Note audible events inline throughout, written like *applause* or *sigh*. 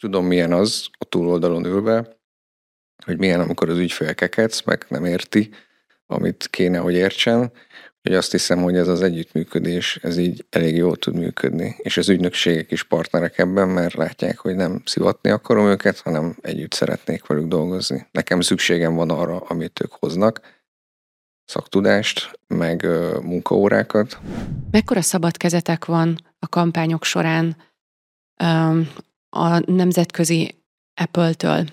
tudom milyen az a túloldalon ülve, hogy milyen, amikor az ügyfél kekec, meg nem érti, amit kéne, hogy értsen, hogy azt hiszem, hogy ez az együttműködés, ez így elég jól tud működni. És az ügynökségek is partnerek ebben, mert látják, hogy nem szivatni akarom őket, hanem együtt szeretnék velük dolgozni. Nekem szükségem van arra, amit ők hoznak, szaktudást, meg munkaórákat. Mekkora szabad kezetek van a kampányok során a nemzetközi Apple-től?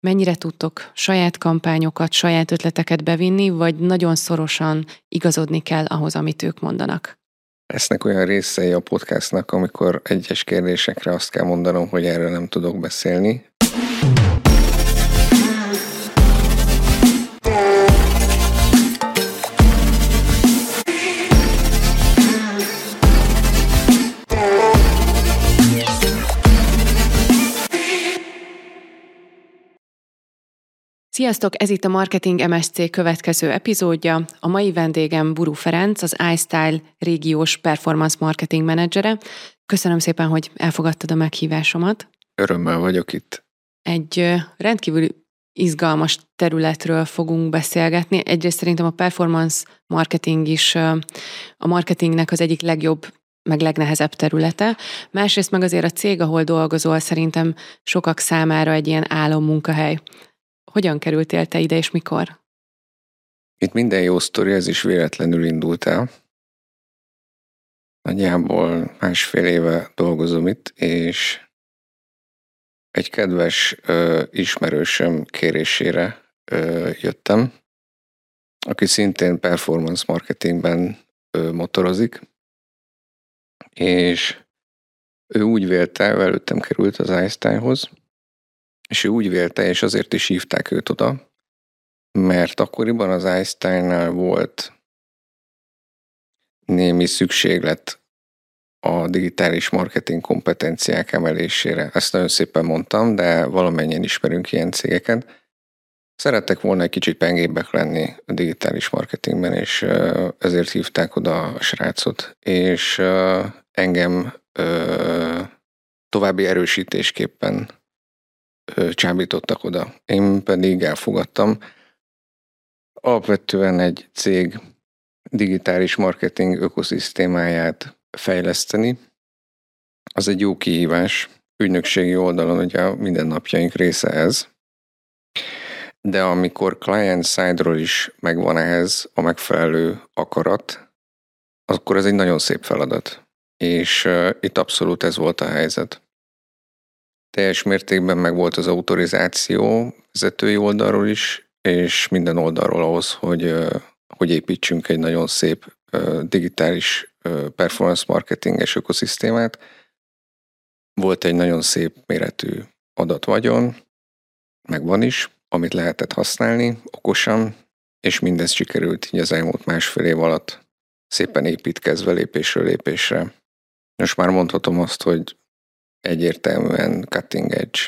Mennyire tudtok saját kampányokat, saját ötleteket bevinni, vagy nagyon szorosan igazodni kell ahhoz, amit ők mondanak? Lesznek olyan részei a podcastnak, amikor egyes kérdésekre azt kell mondanom, hogy erről nem tudok beszélni, Sziasztok, ez itt a Marketing MSC következő epizódja. A mai vendégem Buru Ferenc, az iStyle régiós performance marketing menedzsere. Köszönöm szépen, hogy elfogadtad a meghívásomat. Örömmel vagyok itt. Egy rendkívül izgalmas területről fogunk beszélgetni. Egyrészt szerintem a performance marketing is a marketingnek az egyik legjobb meg legnehezebb területe. Másrészt meg azért a cég, ahol dolgozol, szerintem sokak számára egy ilyen álom munkahely. Hogyan kerültél te ide, és mikor? Itt minden jó sztori, ez is véletlenül indult el. Nagyjából másfél éve dolgozom itt, és egy kedves ö, ismerősöm kérésére ö, jöttem, aki szintén performance marketingben ö, motorozik, és ő úgy vélte, előttem került az Einsteinhoz, és ő úgy vélte, és azért is hívták őt oda, mert akkoriban az Einsteinnál volt némi szükséglet a digitális marketing kompetenciák emelésére. Ezt nagyon szépen mondtam, de valamennyien ismerünk ilyen cégeket. Szerettek volna egy kicsit pengébbek lenni a digitális marketingben, és ezért hívták oda a srácot. És engem további erősítésképpen csábítottak oda. Én pedig elfogadtam. Alapvetően egy cég digitális marketing ökoszisztémáját fejleszteni. Az egy jó kihívás. Ügynökségi oldalon ugye a mindennapjaink része ez. De amikor client side-ról is megvan ehhez a megfelelő akarat, akkor ez egy nagyon szép feladat. És uh, itt abszolút ez volt a helyzet teljes mértékben meg volt az autorizáció vezetői oldalról is, és minden oldalról ahhoz, hogy, hogy építsünk egy nagyon szép digitális performance marketinges ökoszisztémát. Volt egy nagyon szép méretű adatvagyon, meg van is, amit lehetett használni okosan, és mindez sikerült így az elmúlt másfél év alatt szépen építkezve lépésről lépésre. Most már mondhatom azt, hogy egyértelműen cutting edge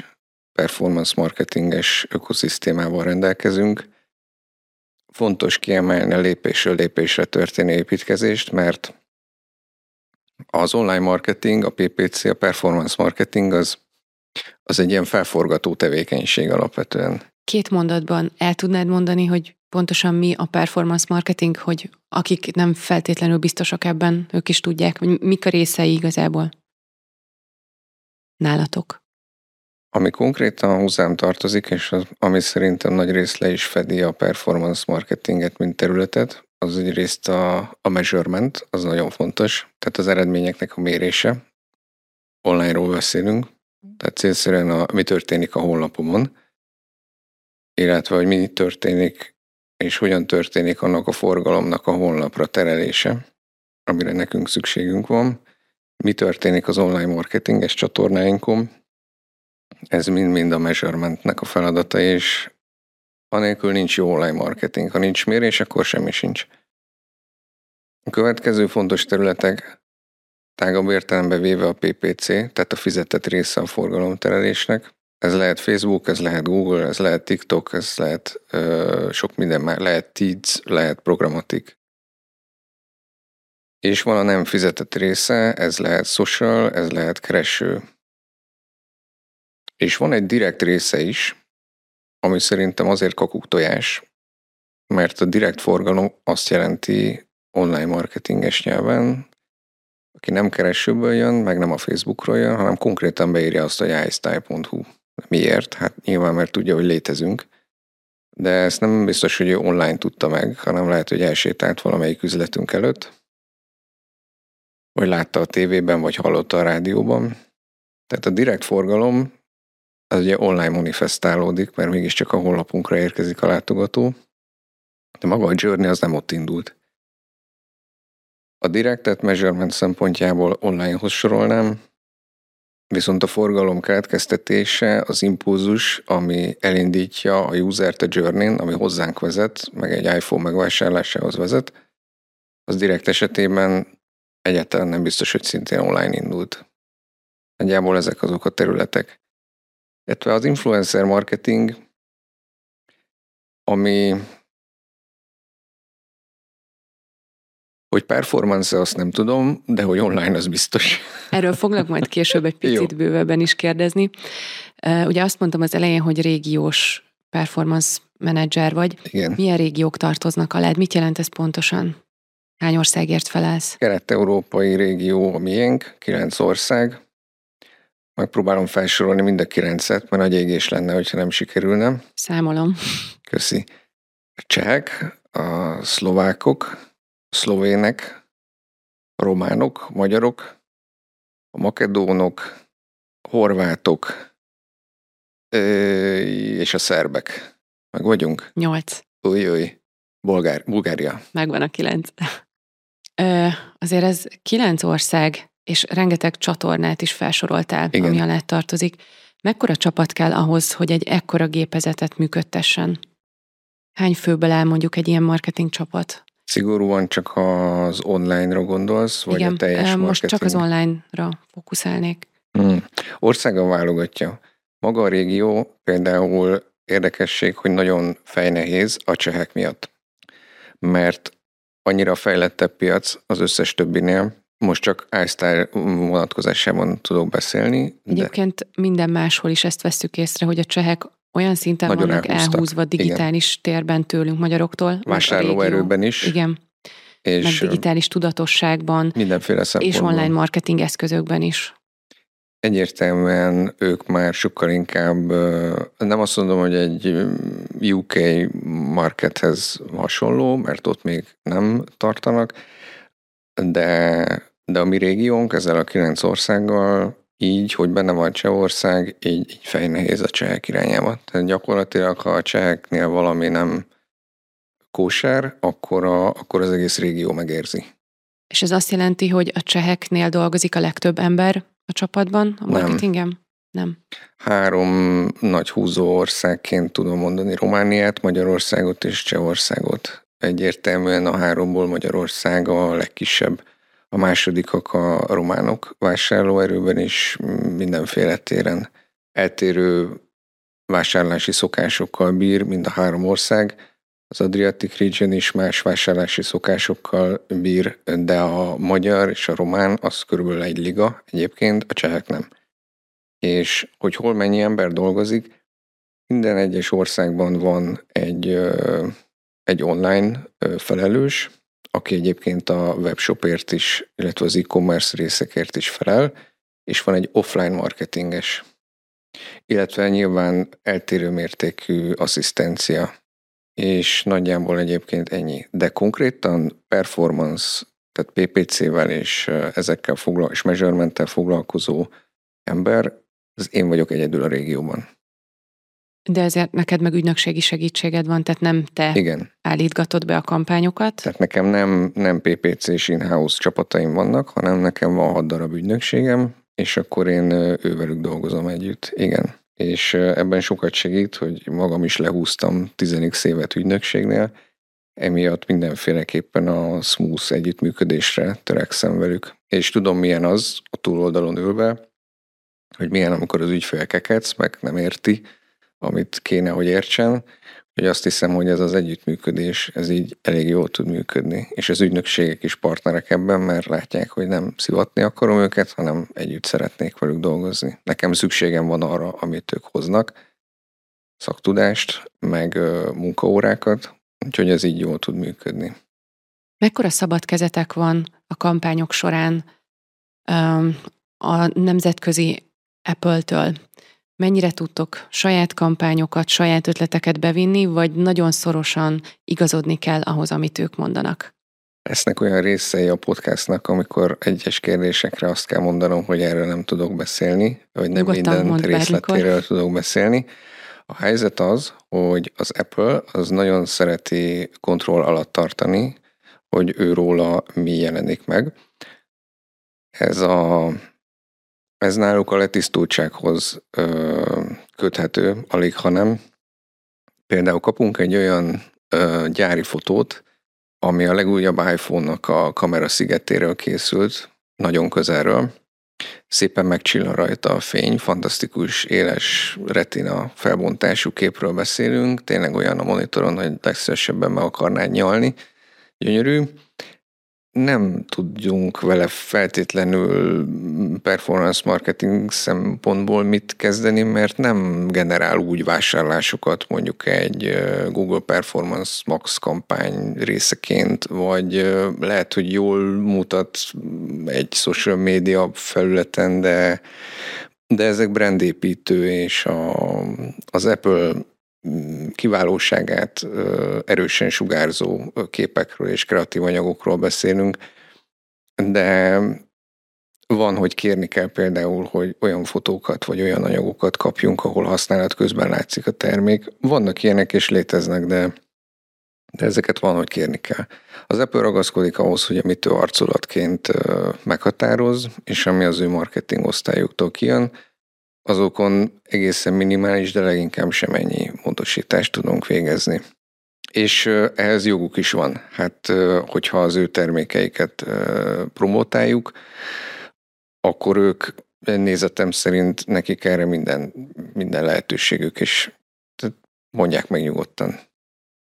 performance marketinges ökoszisztémával rendelkezünk. Fontos kiemelni a lépésről lépésre történő építkezést, mert az online marketing, a PPC, a performance marketing az, az egy ilyen felforgató tevékenység alapvetően. Két mondatban el tudnád mondani, hogy pontosan mi a performance marketing, hogy akik nem feltétlenül biztosak ebben, ők is tudják, hogy mik a részei igazából? Nálatok? Ami konkrétan hozzám tartozik, és az, ami szerintem nagy rész le is fedi a performance marketinget, mint területet, az egyrészt a, a measurement, az nagyon fontos, tehát az eredményeknek a mérése. Online-ról beszélünk, tehát célszerűen a, mi történik a honlapomon, illetve hogy mi történik, és hogyan történik annak a forgalomnak a honlapra terelése, amire nekünk szükségünk van, mi történik az online marketinges csatornáinkon. Ez mind-mind a measurementnek a feladata, és anélkül nincs jó online marketing. Ha nincs mérés, akkor semmi sincs. A következő fontos területek tágabb értelembe véve a PPC, tehát a fizetett része a forgalomterelésnek. Ez lehet Facebook, ez lehet Google, ez lehet TikTok, ez lehet ö, sok minden már, lehet Teads, lehet programatik. És van a nem fizetett része, ez lehet social, ez lehet kereső. És van egy direkt része is, ami szerintem azért kakuk tojás, mert a direkt forgalom azt jelenti online marketinges nyelven, aki nem keresőből jön, meg nem a Facebookról jön, hanem konkrétan beírja azt, hogy iStyle.hu. Miért? Hát nyilván, mert tudja, hogy létezünk. De ezt nem biztos, hogy ő online tudta meg, hanem lehet, hogy elsétált valamelyik üzletünk előtt, vagy látta a tévében, vagy hallotta a rádióban. Tehát a direkt forgalom az ugye online manifestálódik, mert mégiscsak a honlapunkra érkezik a látogató, de maga a journey az nem ott indult. A directed measurement szempontjából onlinehoz sorolnám, viszont a forgalom keletkeztetése, az impulzus, ami elindítja a usert a journey ami hozzánk vezet, meg egy iPhone megvásárlásához vezet, az direkt esetében egyáltalán nem biztos, hogy szintén online indult. Nagyjából ezek azok a területek. Illetve az influencer marketing, ami Hogy performance azt nem tudom, de hogy online az biztos. Erről foglak majd később egy *laughs* picit bővebben is kérdezni. Ugye azt mondtam az elején, hogy régiós performance menedzser vagy. Igen. Milyen régiók tartoznak alá? Mit jelent ez pontosan? Hány országért felelsz? Kelet-európai régió a miénk, kilenc ország. Megpróbálom felsorolni mind a kilencet, mert nagy égés lenne, hogyha nem sikerülne. Számolom. Köszi. A csehek, a szlovákok, szlovének, a románok, a magyarok, a makedónok, a horvátok és a szerbek. Meg vagyunk? Nyolc. Új, új. Bulgár, Bulgária. Megvan a kilenc. Azért ez kilenc ország, és rengeteg csatornát is felsoroltál, Igen. ami alá tartozik. Mekkora csapat kell ahhoz, hogy egy ekkora gépezetet működtessen? Hány főből áll mondjuk egy ilyen marketing csapat? Szigorúan csak az online-ra gondolsz, vagy Igen, a teljes most marketing? csak az online-ra fókuszálnék. Hmm. Országon válogatja. Maga a régió például érdekesség, hogy nagyon fejnehéz a csehek miatt. Mert annyira fejlettebb piac az összes többinél, most csak iStyle vonatkozásában tudok beszélni. Egyébként de... minden máshol is ezt veszük észre, hogy a csehek olyan szinten Nagyon vannak elhúztak. elhúzva digitális Igen. térben tőlünk magyaroktól. Vásárlóerőben is. Igen. És meg digitális tudatosságban. Mindenféle És online marketing eszközökben is. Egyértelműen ők már sokkal inkább, nem azt mondom, hogy egy UK markethez hasonló, mert ott még nem tartanak, de, de a mi régiónk ezzel a kilenc országgal így, hogy benne van Csehország, így, így fejnehéz a csehek irányába. Tehát gyakorlatilag, ha a cseheknél valami nem kóser, akkor, a, akkor az egész régió megérzi. És ez azt jelenti, hogy a cseheknél dolgozik a legtöbb ember a csapatban, a marketingem? Nem. Nem. Három nagy húzó országként tudom mondani Romániát, Magyarországot és Csehországot. Egyértelműen a háromból Magyarország a legkisebb a másodikak a románok vásárlóerőben is mindenféle téren eltérő vásárlási szokásokkal bír, mind a három ország. Az Adriatic Region is más vásárlási szokásokkal bír, de a magyar és a román az körülbelül egy liga egyébként, a csehek nem. És hogy hol mennyi ember dolgozik, minden egyes országban van egy, egy online felelős, aki egyébként a webshopért is, illetve az e-commerce részekért is felel, és van egy offline marketinges, illetve nyilván eltérő mértékű asszisztencia, és nagyjából egyébként ennyi. De konkrétan performance, tehát PPC-vel és ezekkel foglal, és measurement foglalkozó ember, az én vagyok egyedül a régióban. De ezért neked meg ügynökségi segítséged van, tehát nem te Igen. állítgatod be a kampányokat. Tehát nekem nem, nem PPC és in-house csapataim vannak, hanem nekem van hat darab ügynökségem, és akkor én ővelük dolgozom együtt. Igen. És ebben sokat segít, hogy magam is lehúztam 10 évet ügynökségnél, emiatt mindenféleképpen a smooth együttműködésre törekszem velük. És tudom, milyen az a túloldalon ülve, hogy milyen, amikor az ügyfél kekec, meg nem érti, amit kéne, hogy értsen, Úgyhogy azt hiszem, hogy ez az együttműködés, ez így elég jól tud működni. És az ügynökségek is partnerek ebben, mert látják, hogy nem szivatni akarom őket, hanem együtt szeretnék velük dolgozni. Nekem szükségem van arra, amit ők hoznak, szaktudást, meg munkaórákat, úgyhogy ez így jól tud működni. Mekkora szabad kezetek van a kampányok során a nemzetközi Apple-től? Mennyire tudtok saját kampányokat, saját ötleteket bevinni, vagy nagyon szorosan igazodni kell ahhoz, amit ők mondanak? Lesznek olyan részei a podcastnak, amikor egyes kérdésekre azt kell mondanom, hogy erről nem tudok beszélni, vagy nem Nyugodtan minden részletéről bármikor. tudok beszélni. A helyzet az, hogy az Apple az nagyon szereti kontroll alatt tartani, hogy ő róla mi jelenik meg. Ez a ez náluk a letisztultsághoz ö, köthető, alig ha nem. Például kapunk egy olyan ö, gyári fotót, ami a legújabb iPhone-nak a kamera szigetéről készült, nagyon közelről. Szépen megcsillan rajta a fény, fantasztikus, éles retina felbontású képről beszélünk, tényleg olyan a monitoron, hogy legszívesebben meg akarnád nyalni. Gyönyörű nem tudjunk vele feltétlenül performance marketing szempontból mit kezdeni, mert nem generál úgy vásárlásokat mondjuk egy Google Performance Max kampány részeként, vagy lehet, hogy jól mutat egy social media felületen, de de ezek brandépítő, és a, az Apple kiválóságát erősen sugárzó képekről és kreatív anyagokról beszélünk, de van, hogy kérni kell például, hogy olyan fotókat vagy olyan anyagokat kapjunk, ahol használat közben látszik a termék. Vannak ilyenek és léteznek, de, de ezeket van, hogy kérni kell. Az Apple ragaszkodik ahhoz, hogy amit ő arculatként meghatároz, és ami az ő marketing osztályuktól kijön, azokon egészen minimális, de leginkább semennyi módosítást tudunk végezni. És ehhez joguk is van. Hát, hogyha az ő termékeiket promotáljuk, akkor ők nézetem szerint nekik erre minden, minden lehetőségük, és mondják meg nyugodtan.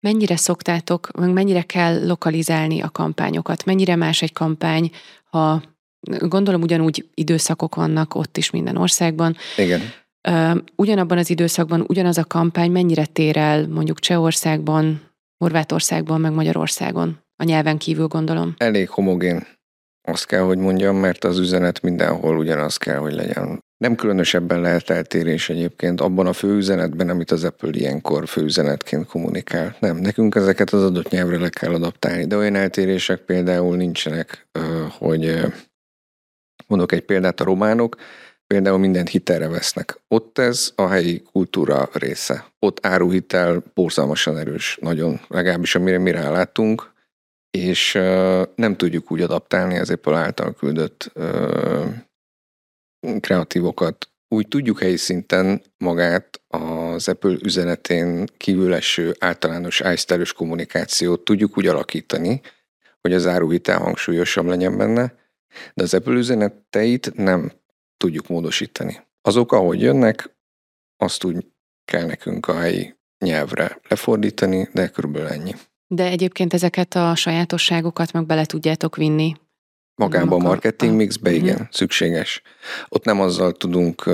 Mennyire szoktátok, mennyire kell lokalizálni a kampányokat? Mennyire más egy kampány, ha Gondolom ugyanúgy időszakok vannak ott is minden országban. Igen. Ugyanabban az időszakban ugyanaz a kampány mennyire tér el mondjuk Csehországban, Horvátországban, meg Magyarországon? A nyelven kívül gondolom. Elég homogén. Azt kell, hogy mondjam, mert az üzenet mindenhol ugyanaz kell, hogy legyen. Nem különösebben lehet eltérés egyébként abban a főüzenetben, amit az Apple ilyenkor főüzenetként kommunikál. Nem, nekünk ezeket az adott nyelvre le kell adaptálni, de olyan eltérések például nincsenek, hogy Mondok egy példát, a románok például mindent hitelre vesznek. Ott ez a helyi kultúra része. Ott áruhitel borzalmasan erős, nagyon, legalábbis amire mi ráláttunk, és nem tudjuk úgy adaptálni az Apple által küldött kreatívokat. Úgy tudjuk helyi szinten magát az Apple üzenetén kívül eső általános iStyle kommunikációt tudjuk úgy alakítani, hogy az áruhitel hangsúlyosabb legyen benne, de az Apple üzeneteit nem tudjuk módosítani. Azok, ahogy jönnek, azt úgy kell nekünk a helyi nyelvre lefordítani, de körülbelül ennyi. De egyébként ezeket a sajátosságokat meg bele tudjátok vinni Magába a marketing mixbe, uh-huh. igen, szükséges. Ott nem azzal tudunk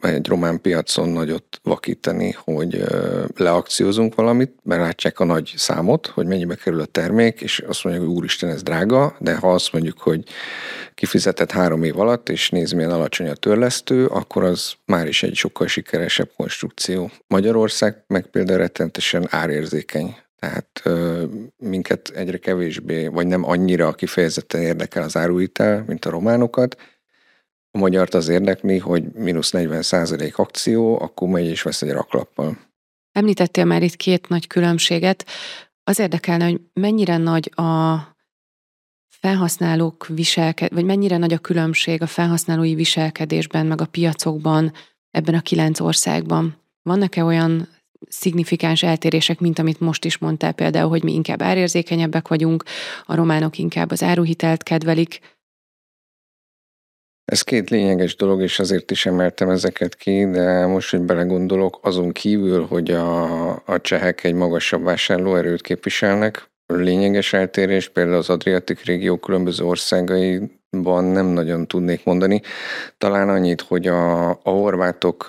egy román piacon nagyot vakítani, hogy leakciózunk valamit, mert látják a nagy számot, hogy mennyibe kerül a termék, és azt mondjuk, hogy úristen, ez drága, de ha azt mondjuk, hogy kifizetett három év alatt, és nézd, milyen alacsony a törlesztő, akkor az már is egy sokkal sikeresebb konstrukció. Magyarország meg például rettentesen árérzékeny tehát minket egyre kevésbé, vagy nem annyira kifejezetten érdekel az áruitel, mint a románokat. A magyart az érdekli, hogy mínusz 40 százalék akció, akkor megy és vesz egy raklappal. Említettél már itt két nagy különbséget. Az érdekelne, hogy mennyire nagy a felhasználók viselkedés, vagy mennyire nagy a különbség a felhasználói viselkedésben, meg a piacokban ebben a kilenc országban. Vannak-e olyan szignifikáns eltérések, mint amit most is mondtál például, hogy mi inkább árérzékenyebbek vagyunk, a románok inkább az áruhitelt kedvelik. Ez két lényeges dolog, és azért is emeltem ezeket ki, de most, hogy belegondolok, azon kívül, hogy a, a csehek egy magasabb vásárlóerőt képviselnek, lényeges eltérés például az Adriatik régió különböző országaiban nem nagyon tudnék mondani. Talán annyit, hogy a, a horvátok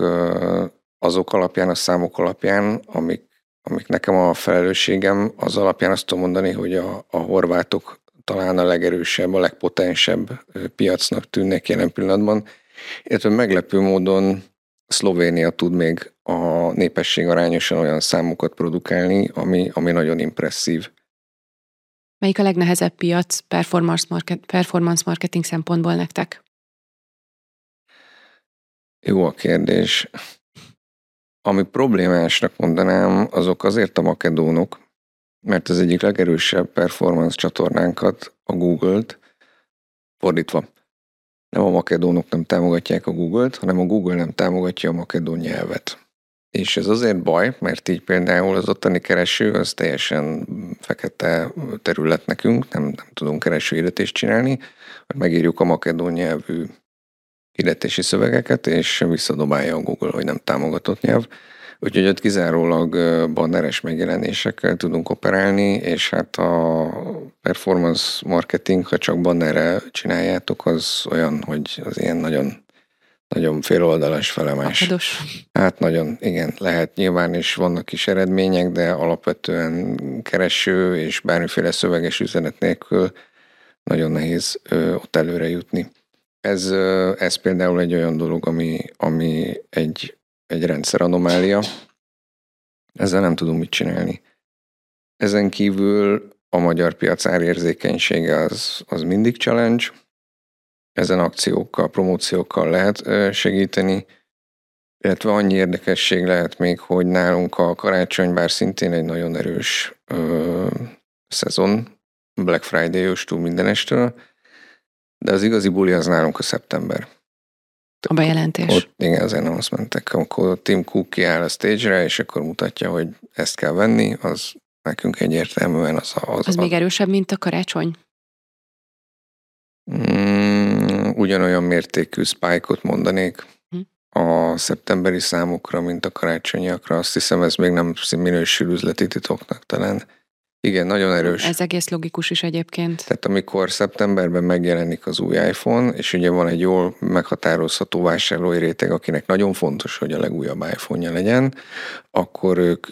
azok alapján, a számok alapján, amik, amik nekem a felelősségem, az alapján azt tudom mondani, hogy a, a horvátok talán a legerősebb, a legpotensebb piacnak tűnnek jelen pillanatban, illetve meglepő módon Szlovénia tud még a népesség arányosan olyan számokat produkálni, ami, ami nagyon impresszív. Melyik a legnehezebb piac performance, market, performance marketing szempontból nektek? Jó a kérdés. Ami problémásnak mondanám, azok azért a makedónok, mert az egyik legerősebb performance csatornánkat, a Google-t, fordítva, nem a makedónok nem támogatják a Google-t, hanem a Google nem támogatja a makedón nyelvet. És ez azért baj, mert így például az ottani kereső az teljesen fekete terület nekünk, nem, nem tudunk keresőhirdetést csinálni, hogy megírjuk a makedón nyelvű hirdetési szövegeket, és visszadobálja a Google, hogy nem támogatott nyelv. Úgyhogy ott kizárólag banneres megjelenésekkel tudunk operálni, és hát a performance marketing, ha csak bannerre csináljátok, az olyan, hogy az ilyen nagyon nagyon féloldalas felemás. Akados. Hát nagyon, igen, lehet nyilván is vannak is eredmények, de alapvetően kereső és bármiféle szöveges üzenet nélkül nagyon nehéz ö, ott előre jutni. Ez, ez például egy olyan dolog, ami, ami egy egy rendszer anomália. Ezzel nem tudunk mit csinálni. Ezen kívül a magyar piac árérzékenysége az, az mindig challenge. Ezen akciókkal, promóciókkal lehet segíteni, illetve annyi érdekesség lehet még, hogy nálunk a karácsony, bár szintén egy nagyon erős ö, szezon, Black Friday-os túl mindenestől, de az igazi buli az nálunk a szeptember. A bejelentés. Ott, igen, az announcementek, amikor Tim Cook kiáll a stage-re, és akkor mutatja, hogy ezt kell venni, az nekünk egyértelműen az a... Az, az a, még erősebb, mint a karácsony? Mm, ugyanolyan mértékű spike-ot mondanék hm. a szeptemberi számokra, mint a karácsonyiakra. Azt hiszem, ez még nem minősül üzleti titoknak talán. Igen, nagyon erős. Ez egész logikus is egyébként. Tehát amikor szeptemberben megjelenik az új iPhone, és ugye van egy jól meghatározható vásárlói réteg, akinek nagyon fontos, hogy a legújabb iPhone-ja legyen, akkor ők,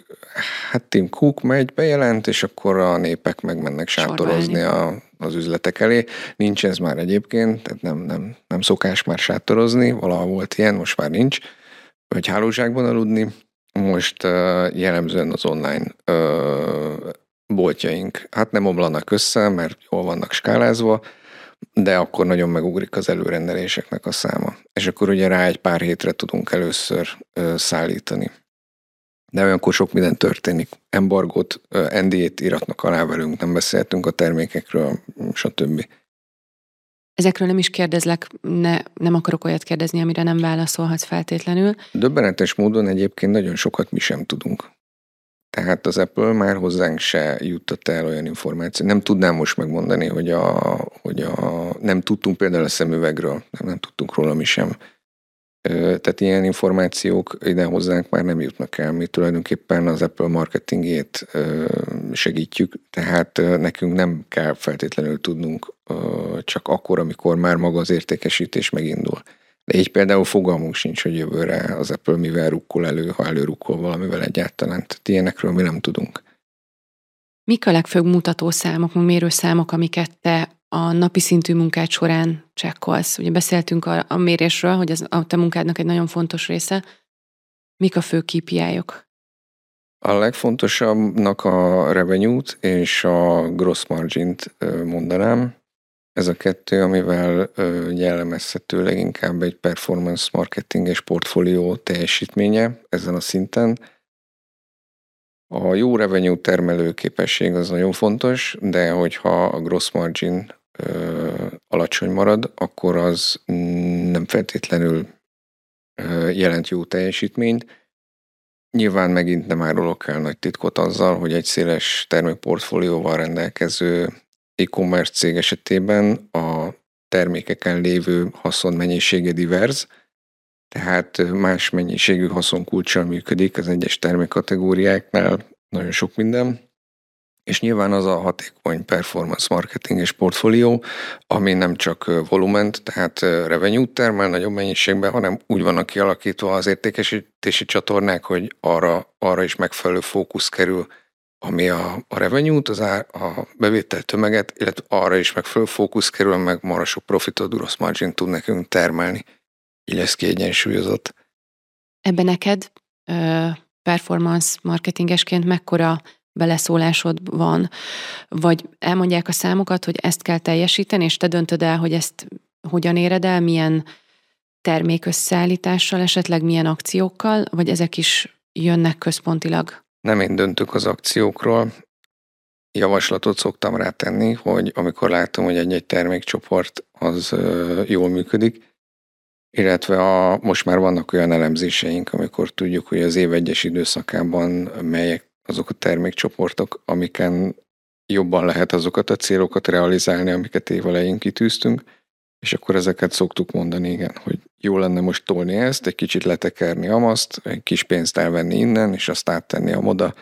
hát Tim Cook megy, bejelent, és akkor a népek megmennek sátorozni a, az üzletek elé. Nincs ez már egyébként, tehát nem, nem, nem szokás már sátorozni, valaha volt ilyen, most már nincs, vagy hálózsákban aludni. Most uh, jellemzően az online uh, boltjaink hát nem omlanak össze, mert jól vannak skálázva, de akkor nagyon megugrik az előrendeléseknek a száma. És akkor ugye rá egy pár hétre tudunk először ö, szállítani. De olyankor sok minden történik. Embargót, ND-t iratnak alá velünk, nem beszéltünk a termékekről, stb. Ezekről nem is kérdezlek, ne, nem akarok olyat kérdezni, amire nem válaszolhatsz feltétlenül. Döbbenetes módon egyébként nagyon sokat mi sem tudunk. Tehát az Apple már hozzánk se juttat el olyan információ. Nem tudnám most megmondani, hogy a, hogy a nem tudtunk például a szemüvegről, nem, nem tudtunk róla mi sem. Tehát ilyen információk ide hozzánk már nem jutnak el. Mi tulajdonképpen az Apple marketingét segítjük, tehát nekünk nem kell feltétlenül tudnunk csak akkor, amikor már maga az értékesítés megindul. De így például fogalmunk sincs, hogy jövőre az Apple mivel rukkol elő, ha előrukkol valamivel egyáltalán. Tehát ilyenekről mi nem tudunk. Mik a legfőbb mutatószámok, mérőszámok, amiket te a napi szintű munkád során csekkolsz? Ugye beszéltünk a, a mérésről, hogy ez a te munkádnak egy nagyon fontos része. Mik a fő kpi -ok? A legfontosabbnak a revenue-t és a gross margin-t mondanám. Ez a kettő, amivel jellemezhető leginkább egy performance marketing és portfólió teljesítménye ezen a szinten. A jó revenue termelő képesség az nagyon fontos, de hogyha a gross margin ö, alacsony marad, akkor az nem feltétlenül ö, jelent jó teljesítményt. Nyilván megint nem árulok el nagy titkot azzal, hogy egy széles termékportfólióval rendelkező e-commerce cég esetében a termékeken lévő haszon mennyisége divers, tehát más mennyiségű haszonkulcsal működik az egyes termékkategóriáknál, nagyon sok minden, és nyilván az a hatékony performance marketing és portfólió, ami nem csak volument, tehát revenue termel nagyobb mennyiségben, hanem úgy vannak kialakítva az értékesítési csatornák, hogy arra, arra is megfelelő fókusz kerül, ami a, a revenue-t, az ár, a bevétel tömeget, illetve arra is megfelelő fókusz kerül, meg marasok profitot, gross margin tud nekünk termelni. Így lesz kiegyensúlyozott. Ebben neked performance marketingesként mekkora beleszólásod van, vagy elmondják a számokat, hogy ezt kell teljesíteni, és te döntöd el, hogy ezt hogyan éred el, milyen termékösszeállítással, esetleg milyen akciókkal, vagy ezek is jönnek központilag? Nem én döntök az akciókról. Javaslatot szoktam rátenni, hogy amikor látom, hogy egy-egy termékcsoport az jól működik, illetve a, most már vannak olyan elemzéseink, amikor tudjuk, hogy az év egyes időszakában melyek azok a termékcsoportok, amiken jobban lehet azokat a célokat realizálni, amiket évelején kitűztünk, és akkor ezeket szoktuk mondani, igen, hogy jó lenne most tolni ezt, egy kicsit letekerni amaszt, egy kis pénzt elvenni innen, és azt áttenni a moda,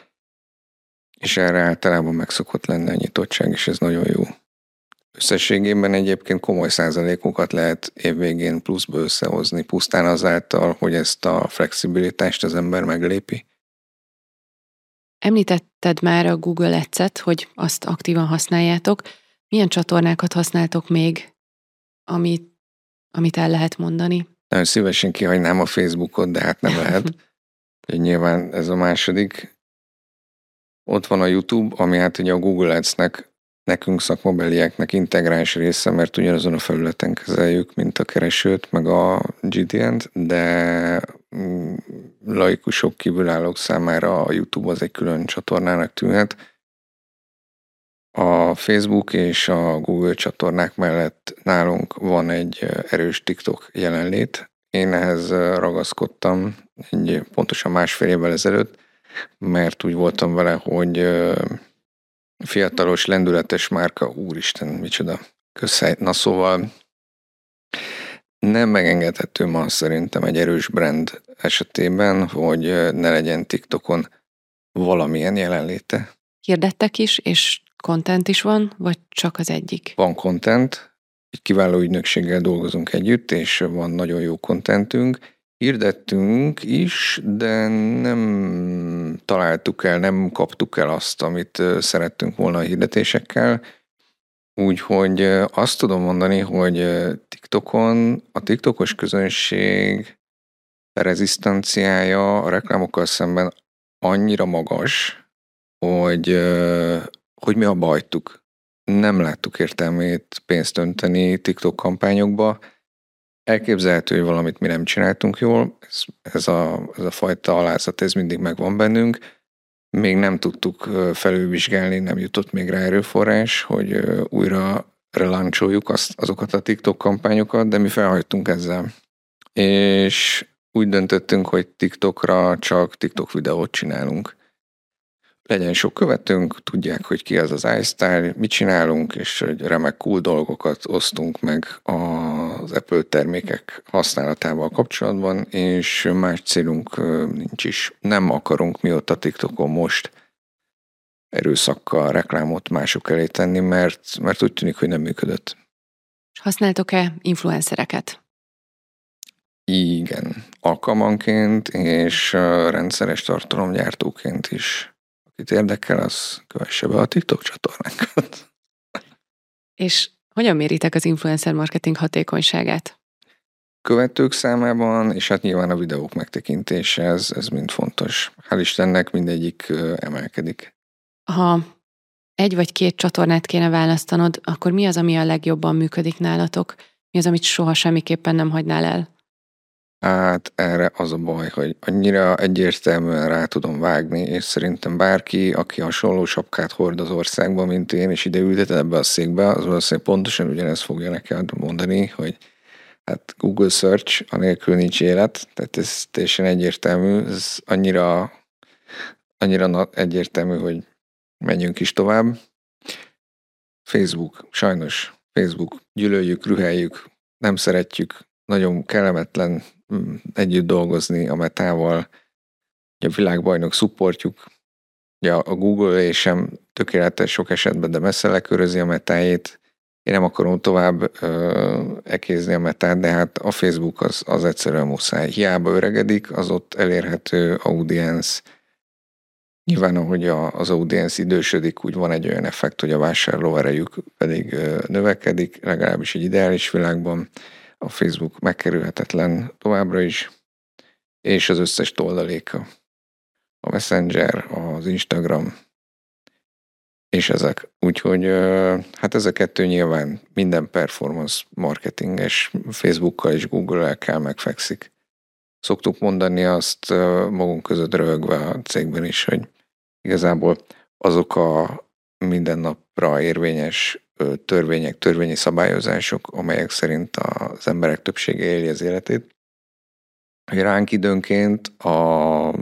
és erre általában meg szokott lenni a nyitottság, és ez nagyon jó. Összességében egyébként komoly százalékokat lehet évvégén pluszba összehozni, pusztán azáltal, hogy ezt a flexibilitást az ember meglépi. Említetted már a Google Ads-et, hogy azt aktívan használjátok. Milyen csatornákat használtok még, amit, amit el lehet mondani? Nagyon szívesen kihagynám a Facebookot, de hát nem *laughs* lehet. Nyilván ez a második. Ott van a YouTube, ami hát ugye a Google Ads-nek nekünk szakmabelieknek integráns része, mert ugyanazon a felületen kezeljük, mint a keresőt, meg a GDN-t, de mm, laikusok kívülállók számára a YouTube az egy külön csatornának tűnhet. A Facebook és a Google csatornák mellett nálunk van egy erős TikTok jelenlét. Én ehhez ragaszkodtam egy pontosan másfél évvel ezelőtt, mert úgy voltam vele, hogy fiatalos, lendületes márka, úristen, micsoda közhely. Na szóval nem megengedhető ma szerintem egy erős brand esetében, hogy ne legyen TikTokon valamilyen jelenléte. Hirdettek is, és content is van, vagy csak az egyik? Van content, egy kiváló ügynökséggel dolgozunk együtt, és van nagyon jó contentünk, Hirdettünk is, de nem találtuk el, nem kaptuk el azt, amit szerettünk volna a hirdetésekkel. Úgyhogy azt tudom mondani, hogy TikTokon a TikTokos közönség rezisztanciája a reklámokkal szemben annyira magas, hogy, hogy mi a bajtuk. Nem láttuk értelmét pénzt önteni TikTok kampányokba, Elképzelhető, hogy valamit mi nem csináltunk jól, ez, ez, a, ez a fajta alázat, ez mindig megvan bennünk. Még nem tudtuk felülvizsgálni, nem jutott még rá erőforrás, hogy újra relancsoljuk azt, azokat a TikTok kampányokat, de mi felhagytunk ezzel. És úgy döntöttünk, hogy TikTokra csak TikTok videót csinálunk legyen sok követőnk, tudják, hogy ki az az iStyle, mit csinálunk, és hogy remek cool dolgokat osztunk meg az Apple termékek használatával kapcsolatban, és más célunk nincs is. Nem akarunk mi ott a TikTokon most erőszakkal reklámot mások elé tenni, mert, mert úgy tűnik, hogy nem működött. Használtok-e influencereket? Igen, alkalmanként és rendszeres tartalomgyártóként is akit érdekel, az kövesse be a TikTok csatornánkat. És hogyan méritek az influencer marketing hatékonyságát? Követők számában, és hát nyilván a videók megtekintése, ez, ez mind fontos. Hál' Istennek mindegyik emelkedik. Ha egy vagy két csatornát kéne választanod, akkor mi az, ami a legjobban működik nálatok? Mi az, amit soha semmiképpen nem hagynál el? Hát erre az a baj, hogy annyira egyértelműen rá tudom vágni, és szerintem bárki, aki hasonló sapkát hord az országban, mint én, és ide ültet ebbe a székbe, az valószínűleg pontosan ugyanezt fogja neked mondani, hogy hát Google Search, anélkül nincs élet, tehát ez teljesen egyértelmű, ez annyira, annyira egyértelmű, hogy menjünk is tovább. Facebook, sajnos Facebook, gyűlöljük, rüheljük, nem szeretjük, nagyon kellemetlen együtt dolgozni a metával, a világbajnok szupportjuk, ugye a Google sem tökéletes sok esetben, de messze lekörözi a metájét, én nem akarom tovább ö, ekézni a metát, de hát a Facebook az, az egyszerűen muszáj. Hiába öregedik, az ott elérhető audience. Nyilván, ahogy a, az audience idősödik, úgy van egy olyan effekt, hogy a vásárlóerejük pedig ö, növekedik, legalábbis egy ideális világban. A Facebook megkerülhetetlen továbbra is, és az összes toldaléka. A Messenger, az Instagram, és ezek. Úgyhogy hát ez a kettő nyilván minden performance marketinges Facebookkal és Google-el kell megfekszik. Szoktuk mondani azt magunk között röhögve a cégben is, hogy igazából azok a mindennapra érvényes törvények, törvényi szabályozások, amelyek szerint az emberek többsége éli az életét, ránk időnként a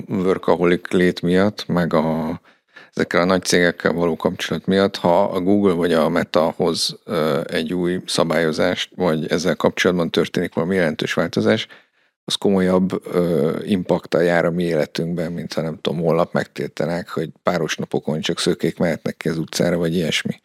workaholic lét miatt, meg a ezekkel a nagy cégekkel való kapcsolat miatt, ha a Google vagy a Meta hoz egy új szabályozást, vagy ezzel kapcsolatban történik valami jelentős változás, az komolyabb ö, impakta jár a mi életünkben, mint ha nem tudom, holnap megtiltanák, hogy páros napokon csak szőkék mehetnek ki az utcára, vagy ilyesmi.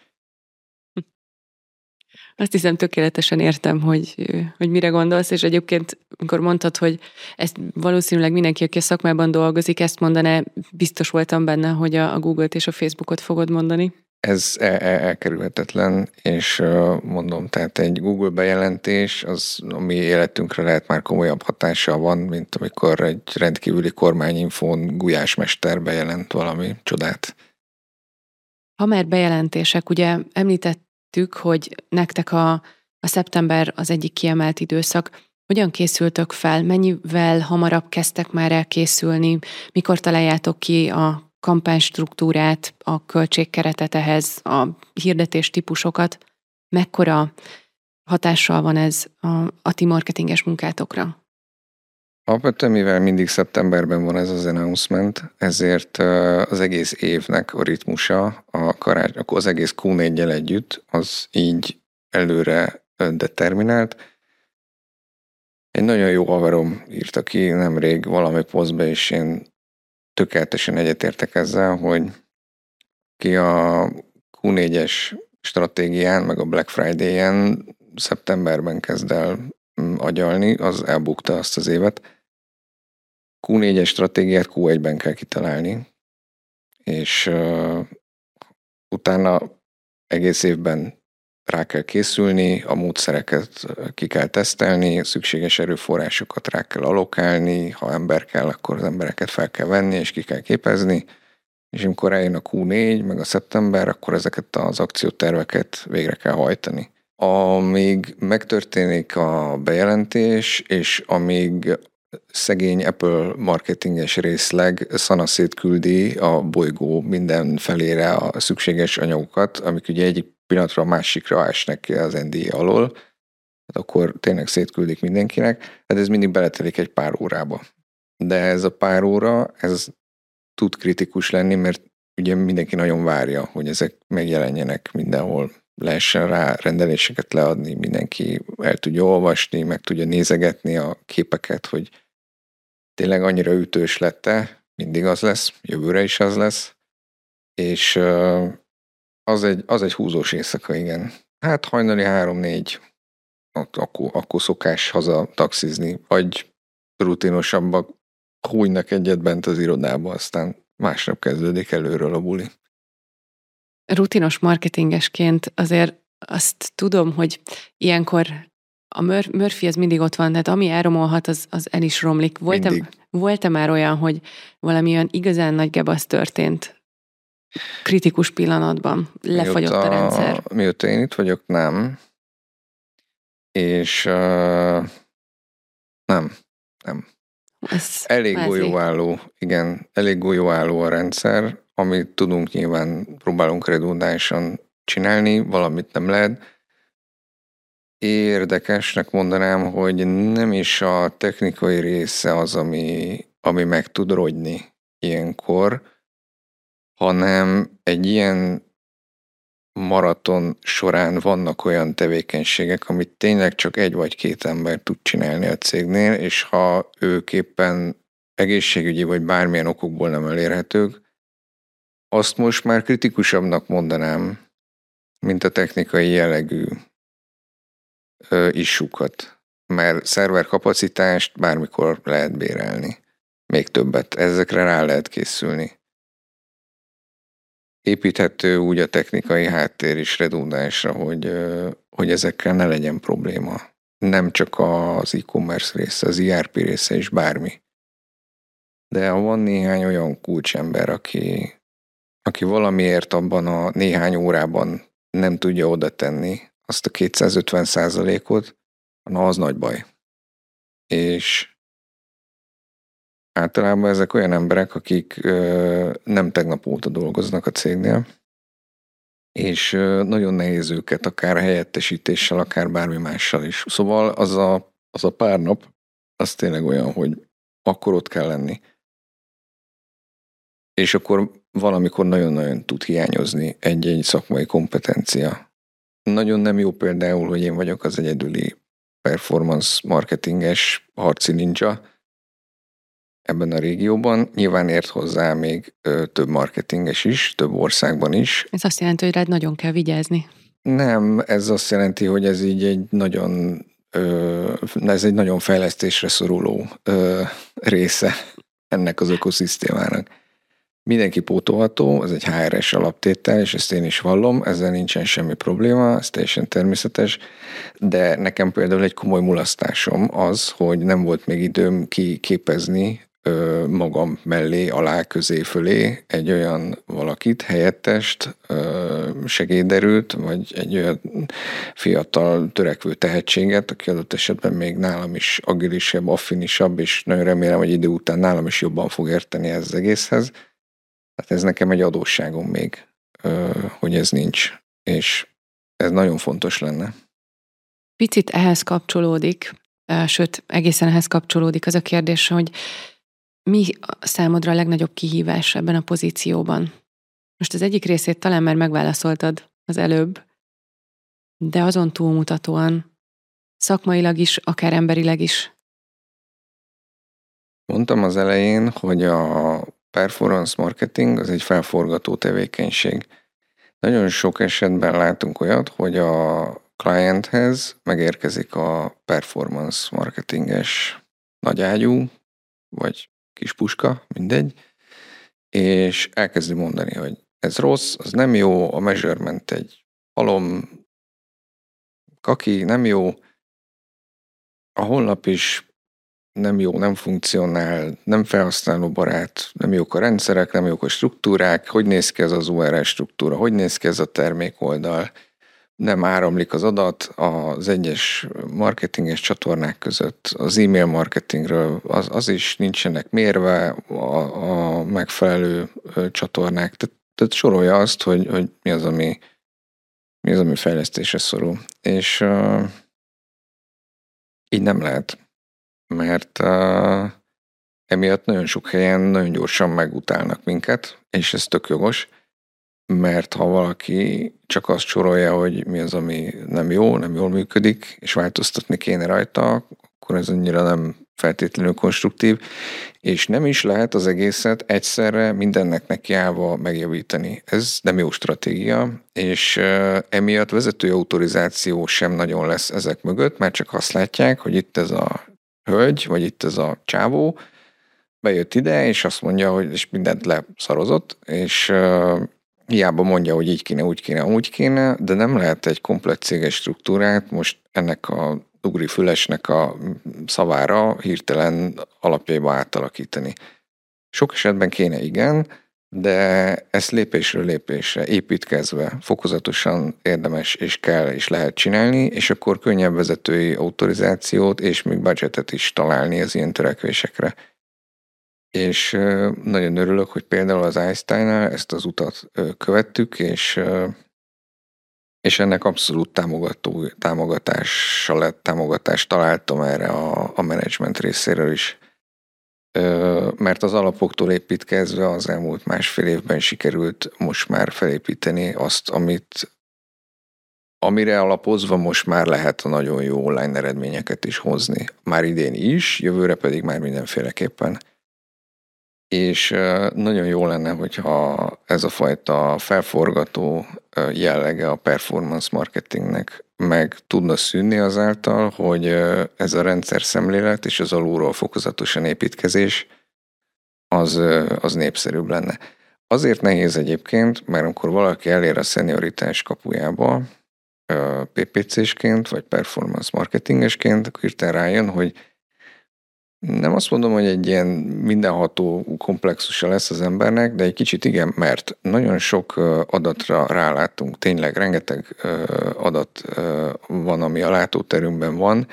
Azt hiszem tökéletesen értem, hogy, hogy mire gondolsz, és egyébként, amikor mondtad, hogy ezt valószínűleg mindenki, aki a szakmában dolgozik, ezt mondaná, biztos voltam benne, hogy a, a Google-t és a Facebookot fogod mondani. Ez el- el- elkerülhetetlen, és mondom, tehát egy Google bejelentés, az a mi életünkre lehet már komolyabb hatással van, mint amikor egy rendkívüli kormányinfón gulyásmester bejelent valami csodát. Ha már bejelentések, ugye említett említettük, hogy nektek a, a szeptember az egyik kiemelt időszak. Hogyan készültök fel? Mennyivel hamarabb kezdtek már el készülni? Mikor találjátok ki a kampánystruktúrát, a költségkeretet ehhez, a hirdetés típusokat? Mekkora hatással van ez a, a ti marketinges munkátokra? Alapvetően, mivel mindig szeptemberben van ez az announcement, ezért az egész évnek a ritmusa, a karács, akkor az egész q együtt, az így előre determinált. Egy nagyon jó haverom írta ki nemrég valami posztba, és én tökéletesen egyetértek ezzel, hogy ki a Q4-es stratégián, meg a Black Friday-en szeptemberben kezd el mm, agyalni, az elbukta azt az évet Q4-es stratégiát Q1-ben kell kitalálni, és uh, utána egész évben rá kell készülni, a módszereket ki kell tesztelni, szükséges erőforrásokat rá kell alokálni, ha ember kell, akkor az embereket fel kell venni, és ki kell képezni, és amikor eljön a Q4, meg a szeptember, akkor ezeket az akcióterveket végre kell hajtani. Amíg megtörténik a bejelentés, és amíg szegény Apple marketinges részleg szanaszét küldi a bolygó minden felére a szükséges anyagokat, amik ugye egyik pillanatra a másikra esnek ki az NDA alól, hát akkor tényleg szétküldik mindenkinek, hát ez mindig beletelik egy pár órába. De ez a pár óra, ez tud kritikus lenni, mert ugye mindenki nagyon várja, hogy ezek megjelenjenek mindenhol, lehessen rá rendeléseket leadni, mindenki el tudja olvasni, meg tudja nézegetni a képeket, hogy tényleg annyira ütős lette, mindig az lesz, jövőre is az lesz, és az egy, az egy húzós éjszaka, igen. Hát hajnali három-négy, akkor, akkor szokás haza taxizni, vagy rutinosabbak hújnak egyet bent az irodába, aztán másnap kezdődik előről a buli. Rutinos marketingesként azért azt tudom, hogy ilyenkor a Mur- Murphy az mindig ott van, tehát ami elromolhat, az, az el is romlik. Volt-e, volt-e már olyan, hogy valami olyan igazán nagy gebasz történt kritikus pillanatban? Lefagyott mióta, a rendszer? Mióta én itt vagyok, nem. És uh, nem, nem. Ez elég mázik. golyóálló, igen, elég golyóálló a rendszer, amit tudunk nyilván, próbálunk redundánsan csinálni, valamit nem lehet, érdekesnek mondanám, hogy nem is a technikai része az, ami, ami meg tud rogyni ilyenkor, hanem egy ilyen maraton során vannak olyan tevékenységek, amit tényleg csak egy vagy két ember tud csinálni a cégnél, és ha ők éppen egészségügyi vagy bármilyen okokból nem elérhetők, azt most már kritikusabbnak mondanám, mint a technikai jellegű issukat. Mert szerver kapacitást bármikor lehet bérelni. Még többet. Ezekre rá lehet készülni. Építhető úgy a technikai háttér is redundánsra, hogy, hogy ezekkel ne legyen probléma. Nem csak az e-commerce része, az ERP része is bármi. De van néhány olyan kulcsember, aki, aki valamiért abban a néhány órában nem tudja oda tenni azt a 250 százalékot, na az nagy baj. És általában ezek olyan emberek, akik ö, nem tegnap óta dolgoznak a cégnél, és ö, nagyon nehéz őket akár helyettesítéssel, akár bármi mással is. Szóval az a, az a pár nap, az tényleg olyan, hogy akkor ott kell lenni. És akkor valamikor nagyon-nagyon tud hiányozni egy-egy szakmai kompetencia. Nagyon nem jó például, hogy én vagyok az egyedüli performance marketinges harci ninja ebben a régióban. Nyilván ért hozzá még ö, több marketinges is, több országban is. Ez azt jelenti, hogy rád nagyon kell vigyázni. Nem, ez azt jelenti, hogy ez így egy nagyon ö, ez egy nagyon fejlesztésre szoruló ö, része ennek az ökoszisztémának. Mindenki pótolható, ez egy HRS alaptétel, és ezt én is vallom, ezzel nincsen semmi probléma, ez teljesen természetes, de nekem például egy komoly mulasztásom az, hogy nem volt még időm kiképezni ö, magam mellé, alá, közé, fölé egy olyan valakit, helyettest, ö, segéderült, vagy egy olyan fiatal, törekvő tehetséget, aki adott esetben még nálam is agilisebb, affinisabb, és nagyon remélem, hogy idő után nálam is jobban fog érteni ez az egészhez tehát ez nekem egy adósságom még, hogy ez nincs, és ez nagyon fontos lenne. Picit ehhez kapcsolódik, sőt, egészen ehhez kapcsolódik az a kérdés, hogy mi számodra a legnagyobb kihívás ebben a pozícióban? Most az egyik részét talán már megválaszoltad az előbb, de azon túlmutatóan szakmailag is, akár emberileg is. Mondtam az elején, hogy a performance marketing az egy felforgató tevékenység. Nagyon sok esetben látunk olyat, hogy a clienthez megérkezik a performance marketinges nagyágyú, vagy kis puska, mindegy, és elkezdi mondani, hogy ez rossz, az nem jó, a measurement egy halom, kaki, nem jó, a honlap is nem jó, nem funkcionál, nem felhasználóbarát, nem jók a rendszerek, nem jók a struktúrák, hogy néz ki ez az URL struktúra, hogy néz ki ez a termékoldal, nem áramlik az adat az egyes marketinges csatornák között, az e-mail marketingről az, az is nincsenek mérve a, a megfelelő csatornák, tehát, tehát sorolja azt, hogy, hogy mi az, ami mi az, ami fejlesztésre szorul. És uh, így nem lehet mert uh, emiatt nagyon sok helyen nagyon gyorsan megutálnak minket, és ez tök jogos, mert ha valaki csak azt sorolja, hogy mi az, ami nem jó, nem jól működik, és változtatni kéne rajta, akkor ez annyira nem feltétlenül konstruktív, és nem is lehet az egészet egyszerre mindennek nekiállva megjavítani. Ez nem jó stratégia, és emiatt vezető autorizáció sem nagyon lesz ezek mögött, mert csak azt látják, hogy itt ez a hölgy, vagy itt ez a csávó, bejött ide, és azt mondja, hogy és mindent leszarozott, és uh, hiába mondja, hogy így kéne, úgy kéne, úgy kéne, de nem lehet egy komplet céges struktúrát most ennek a ugri fülesnek a szavára hirtelen alapjaiba átalakítani. Sok esetben kéne igen, de ezt lépésről lépésre építkezve fokozatosan érdemes és kell és lehet csinálni, és akkor könnyebb vezetői autorizációt és még budgetet is találni az ilyen törekvésekre. És nagyon örülök, hogy például az Einstein-nál ezt az utat követtük, és, és ennek abszolút támogató, támogatással lett, támogatást találtam erre a, a menedzsment részéről is mert az alapoktól építkezve az elmúlt másfél évben sikerült most már felépíteni azt, amit amire alapozva most már lehet a nagyon jó online eredményeket is hozni. Már idén is, jövőre pedig már mindenféleképpen. És nagyon jó lenne, hogyha ez a fajta felforgató jellege a performance marketingnek meg tudna szűnni azáltal, hogy ez a rendszer szemlélet és az alulról fokozatosan építkezés az, az népszerűbb lenne. Azért nehéz egyébként, mert amikor valaki elér a szenioritás kapujába, PPC-sként, vagy performance marketingesként, akkor hirtelen rájön, hogy nem azt mondom, hogy egy ilyen mindenható komplexusa lesz az embernek, de egy kicsit igen, mert nagyon sok adatra rálátunk, tényleg rengeteg adat van, ami a látóterünkben van,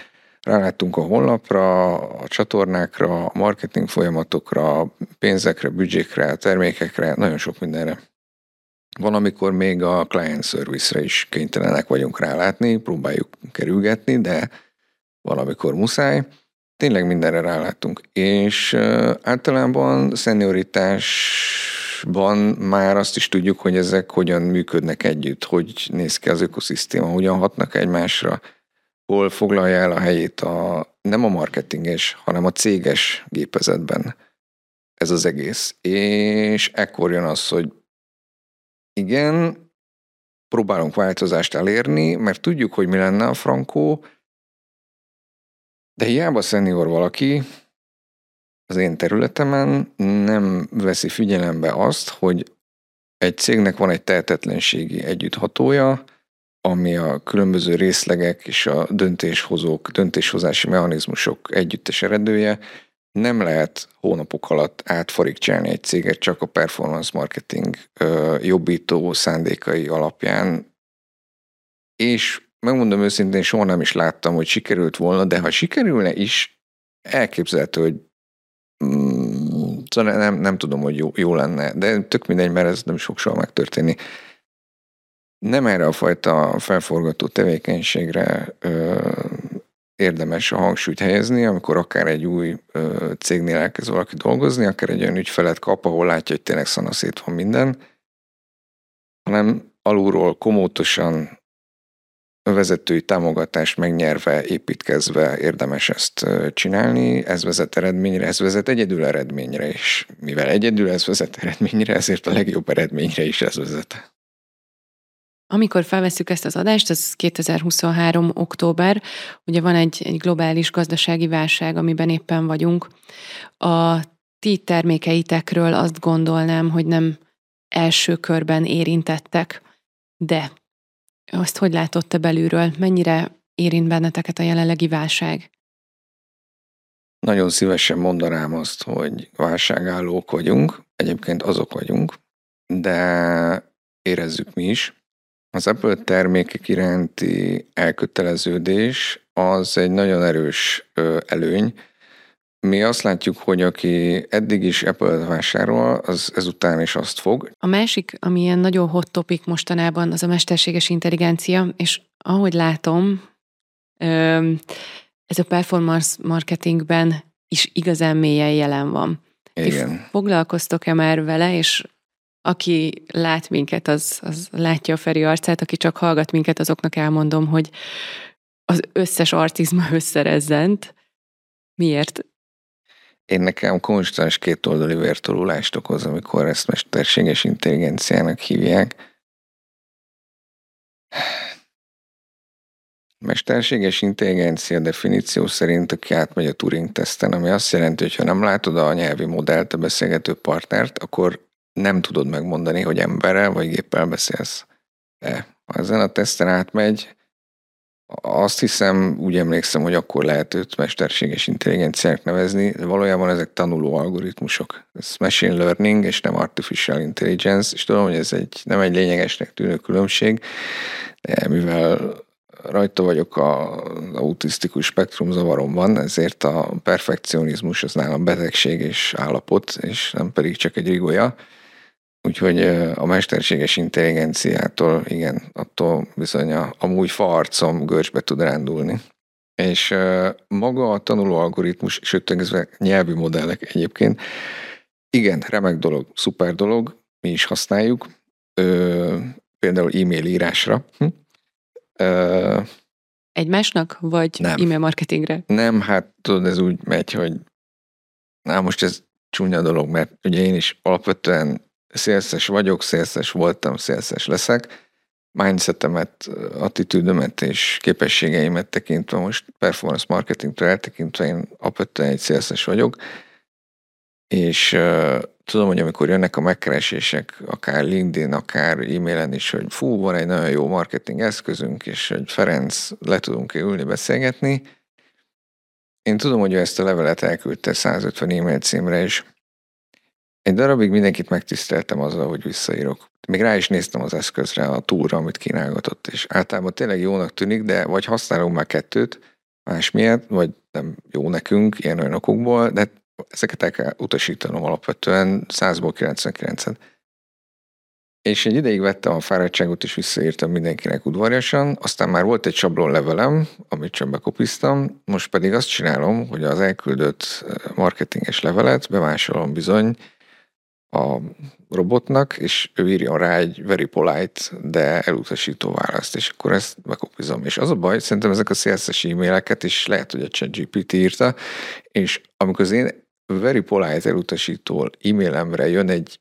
Rálátunk a honlapra, a csatornákra, a marketing folyamatokra, pénzekre, büdzsékre, termékekre, nagyon sok mindenre. Van, amikor még a client service-re is kénytelenek vagyunk rálátni, próbáljuk kerülgetni, de valamikor muszáj. Tényleg mindenre rálátunk. És általában szenioritásban már azt is tudjuk, hogy ezek hogyan működnek együtt, hogy néz ki az ökoszisztéma, hogyan hatnak egymásra, hol foglalja el a helyét a, nem a marketinges, hanem a céges gépezetben ez az egész. És ekkor jön az, hogy igen, próbálunk változást elérni, mert tudjuk, hogy mi lenne a frankó, de hiába szenior valaki, az én területemen nem veszi figyelembe azt, hogy egy cégnek van egy tehetetlenségi együtthatója, ami a különböző részlegek és a döntéshozók, döntéshozási mechanizmusok együttes eredője, nem lehet hónapok alatt átfarigcsálni egy céget csak a performance marketing jobbító szándékai alapján, és megmondom őszintén, soha nem is láttam, hogy sikerült volna, de ha sikerülne is, elképzelhető, hogy mm, szóval nem, nem tudom, hogy jó, jó lenne, de tök mindegy, mert ez nem is fog soha megtörténni. Nem erre a fajta felforgató tevékenységre ö, érdemes a hangsúlyt helyezni, amikor akár egy új ö, cégnél elkezd valaki dolgozni, akár egy olyan ügyfelet kap, ahol látja, hogy tényleg szanaszét van minden, hanem alulról komótosan vezetői támogatást megnyerve, építkezve érdemes ezt csinálni, ez vezet eredményre, ez vezet egyedül eredményre, és mivel egyedül ez vezet eredményre, ezért a legjobb eredményre is ez vezet. Amikor felveszük ezt az adást, ez 2023. október, ugye van egy, egy globális gazdasági válság, amiben éppen vagyunk. A ti termékeitekről azt gondolnám, hogy nem első körben érintettek, de azt hogy látott te belülről? Mennyire érint benneteket a jelenlegi válság? Nagyon szívesen mondanám azt, hogy válságállók vagyunk, egyébként azok vagyunk, de érezzük mi is, az Apple termékek iránti elköteleződés az egy nagyon erős előny. Mi azt látjuk, hogy aki eddig is Apple-t vásárol, az ezután is azt fog. A másik, ami ilyen nagyon hot topic mostanában, az a mesterséges intelligencia, és ahogy látom, ez a performance marketingben is igazán mélyen jelen van. Igen. Ti foglalkoztok-e már vele, és aki lát minket, az, az látja a Feri arcát, aki csak hallgat minket, azoknak elmondom, hogy az összes artizma *laughs* összerezzent. Miért? Én nekem konstans kétoldali vértolulást okoz, amikor ezt mesterséges intelligenciának hívják. Mesterséges intelligencia definíció szerint, aki átmegy a Turing-teszten, ami azt jelenti, hogy ha nem látod a nyelvi modellt, a beszélgető partnert, akkor nem tudod megmondani, hogy emberrel vagy géppel beszélsz. De ha ezen a teszten átmegy, azt hiszem, úgy emlékszem, hogy akkor lehet őt mesterséges intelligenciának nevezni, valójában ezek tanuló algoritmusok. Ez machine learning, és nem artificial intelligence, és tudom, hogy ez egy, nem egy lényegesnek tűnő különbség, de mivel rajta vagyok az autisztikus spektrum zavaromban, ezért a perfekcionizmus az nálam betegség és állapot, és nem pedig csak egy rigója. Úgyhogy a mesterséges intelligenciától, igen, attól bizony a, amúgy farcom görcsbe tud rándulni. És maga a tanuló algoritmus, sőt, nyelvi modellek egyébként, igen, remek dolog, szuper dolog, mi is használjuk, ö, például e-mail írásra. Hm? Ö, Egymásnak, vagy Nem. e-mail marketingre? nem, hát tudod, ez úgy megy, hogy na most ez csúnya dolog, mert ugye én is alapvetően szélszes vagyok, szélszes voltam, szélszes leszek. Mindsetemet, attitűdömet és képességeimet tekintve most performance marketingtől eltekintve én alapvetően egy szélszes vagyok, és uh, tudom, hogy amikor jönnek a megkeresések, akár LinkedIn, akár e-mailen is, hogy fú, van egy nagyon jó marketing eszközünk, és hogy Ferenc, le tudunk ülni, beszélgetni. Én tudom, hogy ő ezt a levelet elküldte 150 e-mail címre, és egy darabig mindenkit megtiszteltem azzal, hogy visszaírok. Még rá is néztem az eszközre, a túra, amit kínálgatott, és általában tényleg jónak tűnik, de vagy használunk már kettőt, más miatt, vagy nem jó nekünk, ilyen olyan okokból, de ezeket el kell utasítanom alapvetően 100-ból 99-et. És egy ideig vettem a fáradtságot, és visszaírtam mindenkinek udvarjasan, aztán már volt egy sablon levelem, amit csak bekopiztam, most pedig azt csinálom, hogy az elküldött eh, marketinges levelet bemásolom bizony a robotnak, és ő írjon rá egy very polite, de elutasító választ, és akkor ezt bekopizom. És az a baj, szerintem ezek a CSS e-maileket is lehet, hogy a ChatGPT írta, és amikor az én very polite elutasító e-mailemre jön egy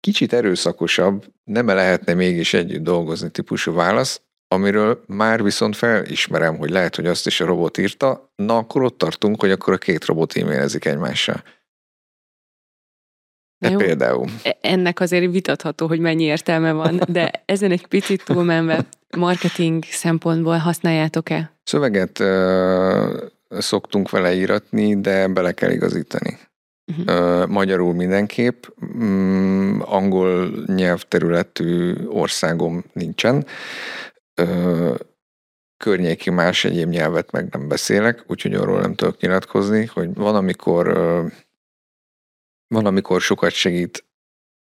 kicsit erőszakosabb, nem lehetne mégis együtt dolgozni típusú válasz, amiről már viszont felismerem, hogy lehet, hogy azt is a robot írta, na akkor ott tartunk, hogy akkor a két robot e-mailezik egymással. De jó. például. E- Ennek azért vitatható, hogy mennyi értelme van, de ezen egy picit túlmenve marketing szempontból használjátok-e? Szöveget ö, szoktunk vele íratni, de bele kell igazítani. Ö, magyarul mindenképp, mm, angol nyelvterületű országom nincsen. Ö, környéki más egyéb nyelvet meg nem beszélek, úgyhogy arról nem tudok nyilatkozni, hogy van, amikor ö, van, amikor sokat segít.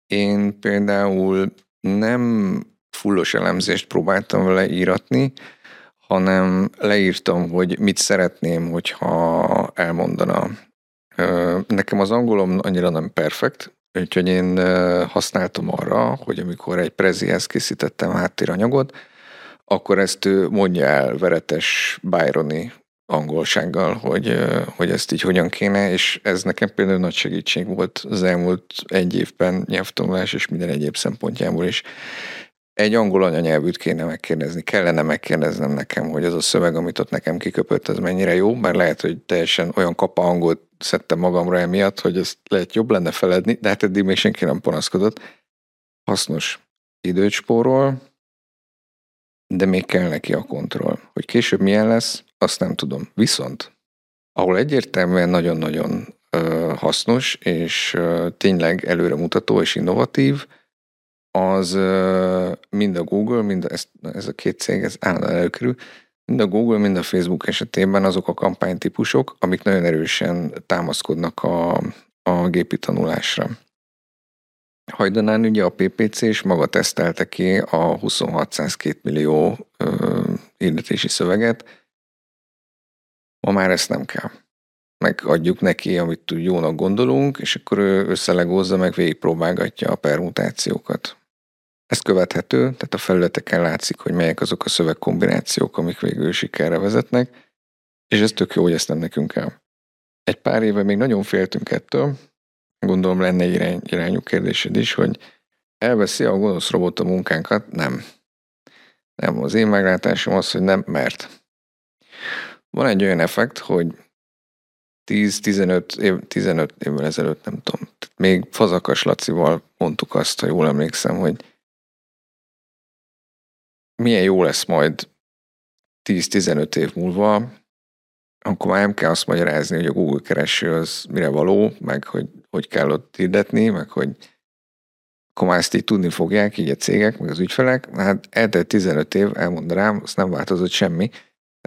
Én például nem fullos elemzést próbáltam vele íratni, hanem leírtam, hogy mit szeretném, hogyha elmondana. Nekem az angolom annyira nem perfekt, úgyhogy én használtam arra, hogy amikor egy prezihez készítettem háttéranyagot, akkor ezt ő mondja el veretes Byroni angolsággal, hogy, hogy ezt így hogyan kéne, és ez nekem például nagy segítség volt az elmúlt egy évben nyelvtanulás és minden egyéb szempontjából is. Egy angol anyanyelvűt kéne megkérdezni, kellene megkérdeznem nekem, hogy az a szöveg, amit ott nekem kiköpött, az mennyire jó, mert lehet, hogy teljesen olyan kapa hangot szedtem magamra emiatt, hogy ezt lehet jobb lenne feledni, de hát eddig még senki nem panaszkodott. Hasznos időt spórol, de még kell neki a kontroll. Hogy később milyen lesz, azt nem tudom. Viszont, ahol egyértelműen nagyon-nagyon hasznos, és tényleg előremutató és innovatív, az mind a Google, mind a, ez, ez a két cég, ez állandóan előkerül, mind a Google, mind a Facebook esetében azok a kampánytípusok, amik nagyon erősen támaszkodnak a, a gépi tanulásra. Hajdanán ugye a PPC és maga tesztelte ki a 2602 millió ö, hirdetési szöveget. Ma már ezt nem kell. Megadjuk neki, amit tud jónak gondolunk, és akkor ő összelegózza, meg végigpróbálgatja a permutációkat. Ez követhető, tehát a felületeken látszik, hogy melyek azok a szövegkombinációk, amik végül sikerre vezetnek, és ez tök jó, hogy ezt nem nekünk kell. Egy pár éve még nagyon féltünk ettől, gondolom lenne irány, irányú kérdésed is, hogy elveszi a gonosz robot a munkánkat? Nem. Nem, az én meglátásom az, hogy nem, mert van egy olyan effekt, hogy 10-15 év, 15 évvel ezelőtt, nem tudom, még Fazakas Lacival mondtuk azt, ha jól emlékszem, hogy milyen jó lesz majd 10-15 év múlva, akkor már nem kell azt magyarázni, hogy a Google kereső az mire való, meg hogy hogy kell ott hirdetni, meg hogy akkor már ezt így tudni fogják, így a cégek, meg az ügyfelek. Hát eltelt 15 év, elmondanám, azt nem változott semmi.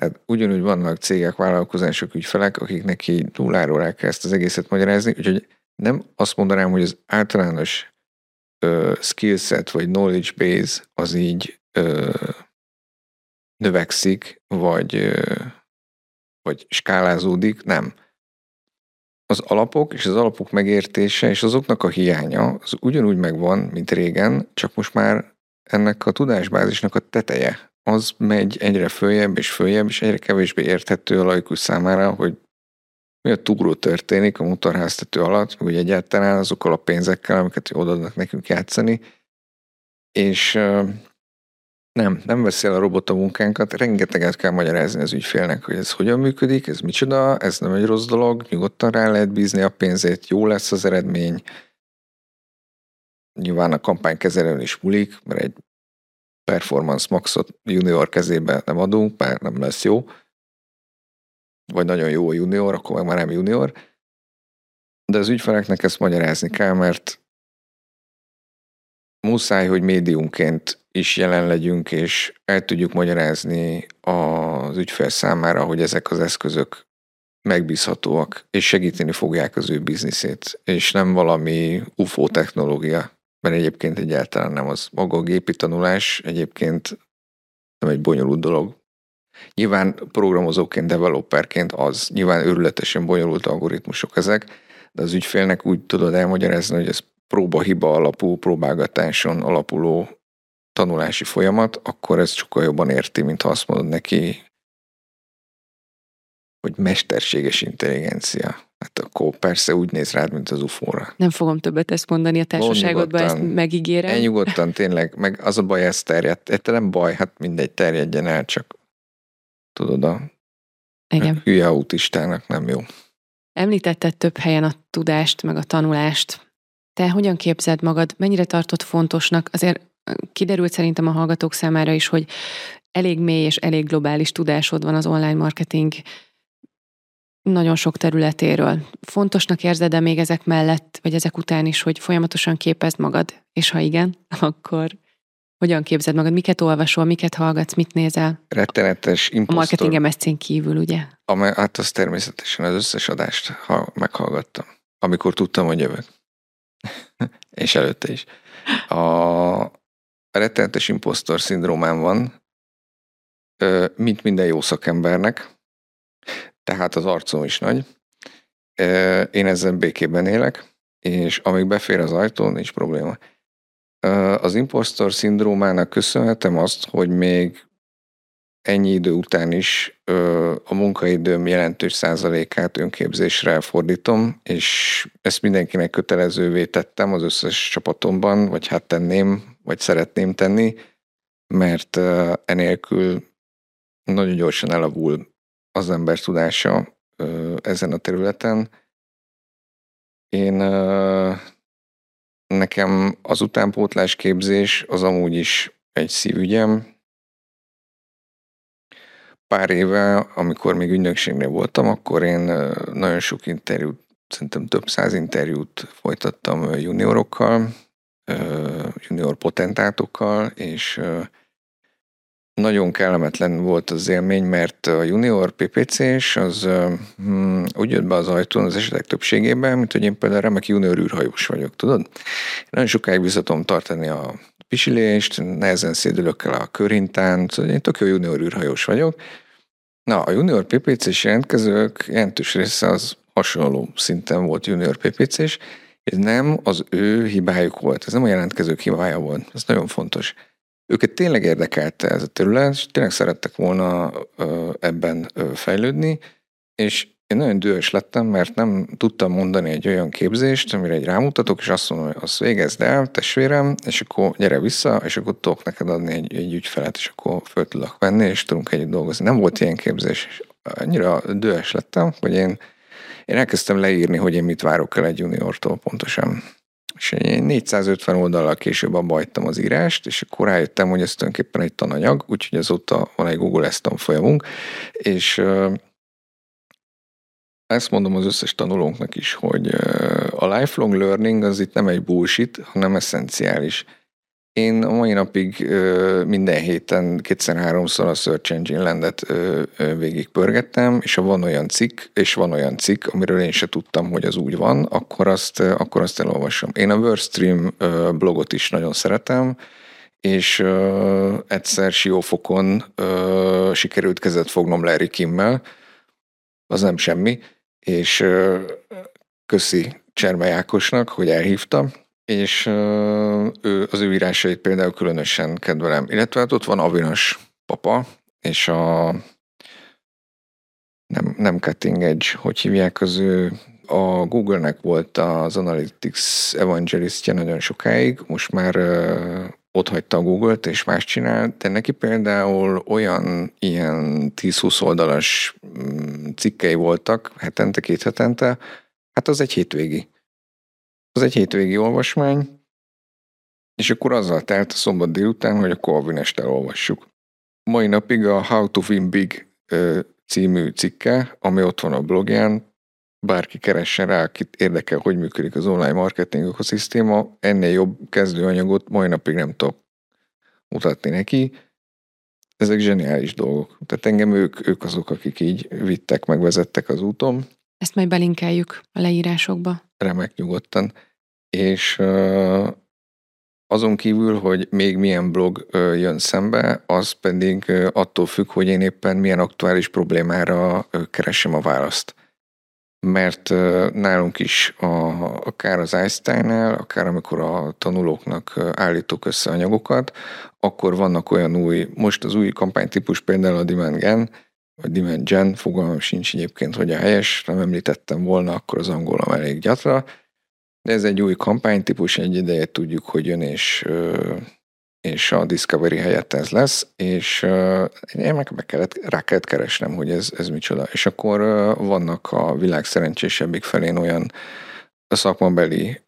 Tehát ugyanúgy vannak cégek, vállalkozások, ügyfelek, akiknek így nulláról el kell ezt az egészet magyarázni, úgyhogy nem azt mondanám, hogy az általános ö, skillset vagy knowledge base az így ö, növekszik, vagy, ö, vagy skálázódik, nem. Az alapok és az alapok megértése és azoknak a hiánya az ugyanúgy megvan, mint régen, csak most már ennek a tudásbázisnak a teteje az megy egyre följebb és följebb, és egyre kevésbé érthető a laikus számára, hogy mi a túró történik a motorháztető alatt, vagy egyáltalán azokkal a pénzekkel, amiket odaadnak nekünk játszani, és nem, nem veszi el a robot a munkánkat, rengeteget kell magyarázni az ügyfélnek, hogy ez hogyan működik, ez micsoda, ez nem egy rossz dolog, nyugodtan rá lehet bízni a pénzét, jó lesz az eredmény. Nyilván a kampánykezelőn is múlik, mert egy Performance Maxot junior kezébe nem adunk, mert nem lesz jó. Vagy nagyon jó a junior, akkor meg már nem junior. De az ügyfeleknek ezt magyarázni kell, mert muszáj, hogy médiumként is jelen legyünk, és el tudjuk magyarázni az ügyfél számára, hogy ezek az eszközök megbízhatóak, és segíteni fogják az ő bizniszét, és nem valami UFO technológia, mert egyébként egyáltalán nem az. Maga a gépi tanulás egyébként nem egy bonyolult dolog. Nyilván programozóként, developerként az, nyilván őrületesen bonyolult algoritmusok ezek, de az ügyfélnek úgy tudod elmagyarázni, hogy ez próba-hiba alapú, próbálgatáson alapuló tanulási folyamat, akkor ez sokkal jobban érti, mint ha azt mondod neki, hogy mesterséges intelligencia. Hát akkor persze úgy néz rád, mint az ufóra. Nem fogom többet ezt mondani a társaságodban, ezt megígérem. Elnyugodtan tényleg, meg az a baj, ez terjedt. Érte nem baj, hát mindegy, terjedjen el, csak tudod, a Igen. hülye autistának nem jó. Említetted több helyen a tudást, meg a tanulást. Te hogyan képzeld magad, mennyire tartott fontosnak? Azért kiderült szerintem a hallgatók számára is, hogy elég mély és elég globális tudásod van az online marketing nagyon sok területéről. Fontosnak érzed-e még ezek mellett, vagy ezek után is, hogy folyamatosan képezd magad? És ha igen, *laughs* akkor hogyan képzeld magad? Miket olvasol, miket hallgatsz, mit nézel? Rettenetes imposztor. A marketing MSZ-n kívül, ugye? Amely, hát az természetesen az összes adást ha meghallgattam, amikor tudtam, hogy jövök. *laughs* és előtte is. A, a rettenetes imposztor szindrómám van, mint minden jó szakembernek, tehát az arcom is nagy. Én ezzel békében élek, és amíg befér az ajtón, nincs probléma. Az impostor szindrómának köszönhetem azt, hogy még ennyi idő után is a munkaidőm jelentős százalékát önképzésre fordítom, és ezt mindenkinek kötelezővé tettem az összes csapatomban, vagy hát tenném, vagy szeretném tenni, mert enélkül nagyon gyorsan elavul az ember tudása ezen a területen. Én nekem az utánpótlás képzés az amúgy is egy szívügyem, pár éve, amikor még ügynökségnél voltam, akkor én nagyon sok interjút, szerintem több száz interjút folytattam juniorokkal, junior potentátokkal, és nagyon kellemetlen volt az élmény, mert a junior PPC-s az hmm, úgy jött be az ajtón az esetek többségében, mint hogy én például remek junior űrhajós vagyok, tudod? Nagyon sokáig visszatom tartani a pisilést, nehezen szédülök el a körhintán, szóval én tök jó junior űrhajós vagyok. Na, a junior PPC-s jelentkezők jelentős része az hasonló szinten volt junior PPC-s, ez nem az ő hibájuk volt, ez nem a jelentkezők hibája volt, ez nagyon fontos. Őket tényleg érdekelte ez a terület, és tényleg szerettek volna ebben fejlődni, és én nagyon dühös lettem, mert nem tudtam mondani egy olyan képzést, amire egy rámutatok, és azt mondom, hogy azt végezd el, testvérem, és akkor gyere vissza, és akkor tudok neked adni egy, egy ügyfelet, és akkor föl tudok venni, és tudunk együtt dolgozni. Nem volt ilyen képzés, és annyira dühös lettem, hogy én, én elkezdtem leírni, hogy én mit várok el egy juniortól pontosan. És én 450 oldalal később abba hagytam az írást, és akkor rájöttem, hogy ez tulajdonképpen egy tananyag, úgyhogy azóta van egy Google Eston folyamunk, és ezt mondom az összes tanulónknak is, hogy a lifelong learning az itt nem egy bullshit, hanem eszenciális. Én a mai napig minden héten kétszer-háromszor a Search Engine Landet végig pörgettem, és ha van olyan cikk, és van olyan cikk, amiről én se tudtam, hogy az úgy van, akkor azt, akkor azt elolvasom. Én a WordStream blogot is nagyon szeretem, és egyszer siófokon sikerült kezet fognom Larry Kimmel, az nem semmi, és köszi Cserme Jákosnak, hogy elhívta, és ő, az ő írásait például különösen kedvelem. Illetve hát ott van Avinas papa, és a nem, nem cutting edge, hogy hívják az ő, a Google-nek volt az Analytics evangelistja nagyon sokáig, most már ott hagyta a Google-t, és más csinál, de neki például olyan ilyen 10-20 oldalas mm, cikkei voltak hetente, két hetente, hát az egy hétvégi. Az egy hétvégi olvasmány, és akkor azzal telt a szombat délután, hogy a Corvinest elolvassuk. Mai napig a How to Win Big című cikke, ami ott van a blogján, bárki keressen rá, akit érdekel, hogy működik az online marketing ökoszisztéma, ennél jobb kezdőanyagot mai napig nem tudok mutatni neki. Ezek zseniális dolgok. Tehát engem ők, ők azok, akik így vittek, meg vezettek az úton. Ezt majd belinkeljük a leírásokba. Remek nyugodtan. És azon kívül, hogy még milyen blog jön szembe, az pedig attól függ, hogy én éppen milyen aktuális problémára keresem a választ mert nálunk is a, akár az Einstein-nál, akár amikor a tanulóknak állítok össze anyagokat, akkor vannak olyan új, most az új kampánytípus például a Demand Gen, Demand Gen, fogalmam sincs egyébként, hogy a helyes, nem említettem volna, akkor az angolom elég gyatra, de ez egy új kampánytípus, egy ideje tudjuk, hogy jön és és a Discovery helyett ez lesz, és én meg be kellett, rá kellett keresnem, hogy ez, ez micsoda. És akkor vannak a világ szerencsésebbik felén olyan szakmabeli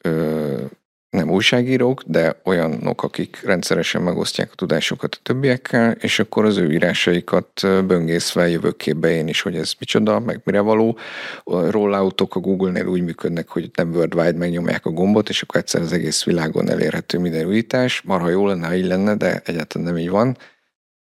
nem újságírók, de olyanok, akik rendszeresen megosztják a tudásukat a többiekkel, és akkor az ő írásaikat böngészve jövök képbe én is, hogy ez micsoda, meg mire való. A rolloutok a Google-nél úgy működnek, hogy nem worldwide megnyomják a gombot, és akkor egyszer az egész világon elérhető minden újítás. Marha jó lenne, ha így lenne, de egyáltalán nem így van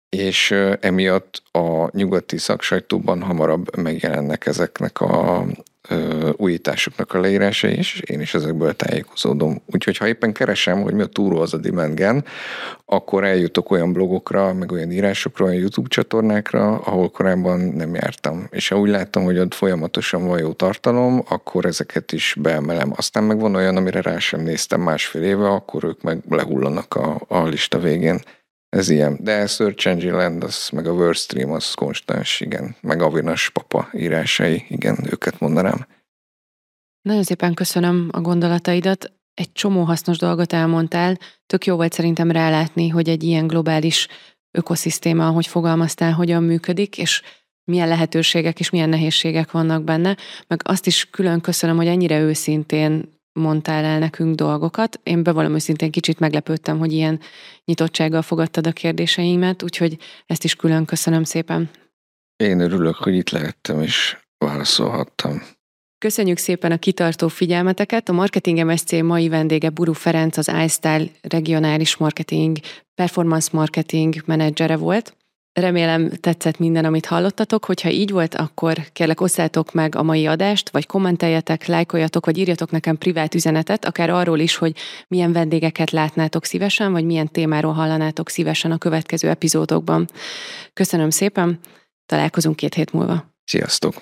és emiatt a nyugati szaksajtóban hamarabb megjelennek ezeknek a ö, újításoknak a leírása is, és én is ezekből tájékozódom. Úgyhogy ha éppen keresem, hogy mi a túró az a demand gen, akkor eljutok olyan blogokra, meg olyan írásokra, olyan YouTube csatornákra, ahol korábban nem jártam. És ha úgy láttam, hogy ott folyamatosan van jó tartalom, akkor ezeket is beemelem. Aztán meg van olyan, amire rá sem néztem másfél éve, akkor ők meg lehullanak a, a lista végén. Ez ilyen. De Search Engine Land, az, meg a WordStream, az konstans, igen. Meg Avinas papa írásai, igen, őket mondanám. Nagyon szépen köszönöm a gondolataidat. Egy csomó hasznos dolgot elmondtál. Tök jó volt szerintem rálátni, hogy egy ilyen globális ökoszisztéma, ahogy fogalmaztál, hogyan működik, és milyen lehetőségek és milyen nehézségek vannak benne. Meg azt is külön köszönöm, hogy ennyire őszintén mondtál el nekünk dolgokat. Én bevallom őszintén kicsit meglepődtem, hogy ilyen nyitottsággal fogadtad a kérdéseimet, úgyhogy ezt is külön köszönöm szépen. Én örülök, hogy itt lehettem és válaszolhattam. Köszönjük szépen a kitartó figyelmeteket. A Marketing MSC mai vendége Buru Ferenc, az iStyle regionális marketing, performance marketing menedzsere volt. Remélem tetszett minden, amit hallottatok. Hogyha így volt, akkor kérlek osszátok meg a mai adást, vagy kommenteljetek, lájkoljatok, vagy írjatok nekem privát üzenetet, akár arról is, hogy milyen vendégeket látnátok szívesen, vagy milyen témáról hallanátok szívesen a következő epizódokban. Köszönöm szépen, találkozunk két hét múlva. Sziasztok!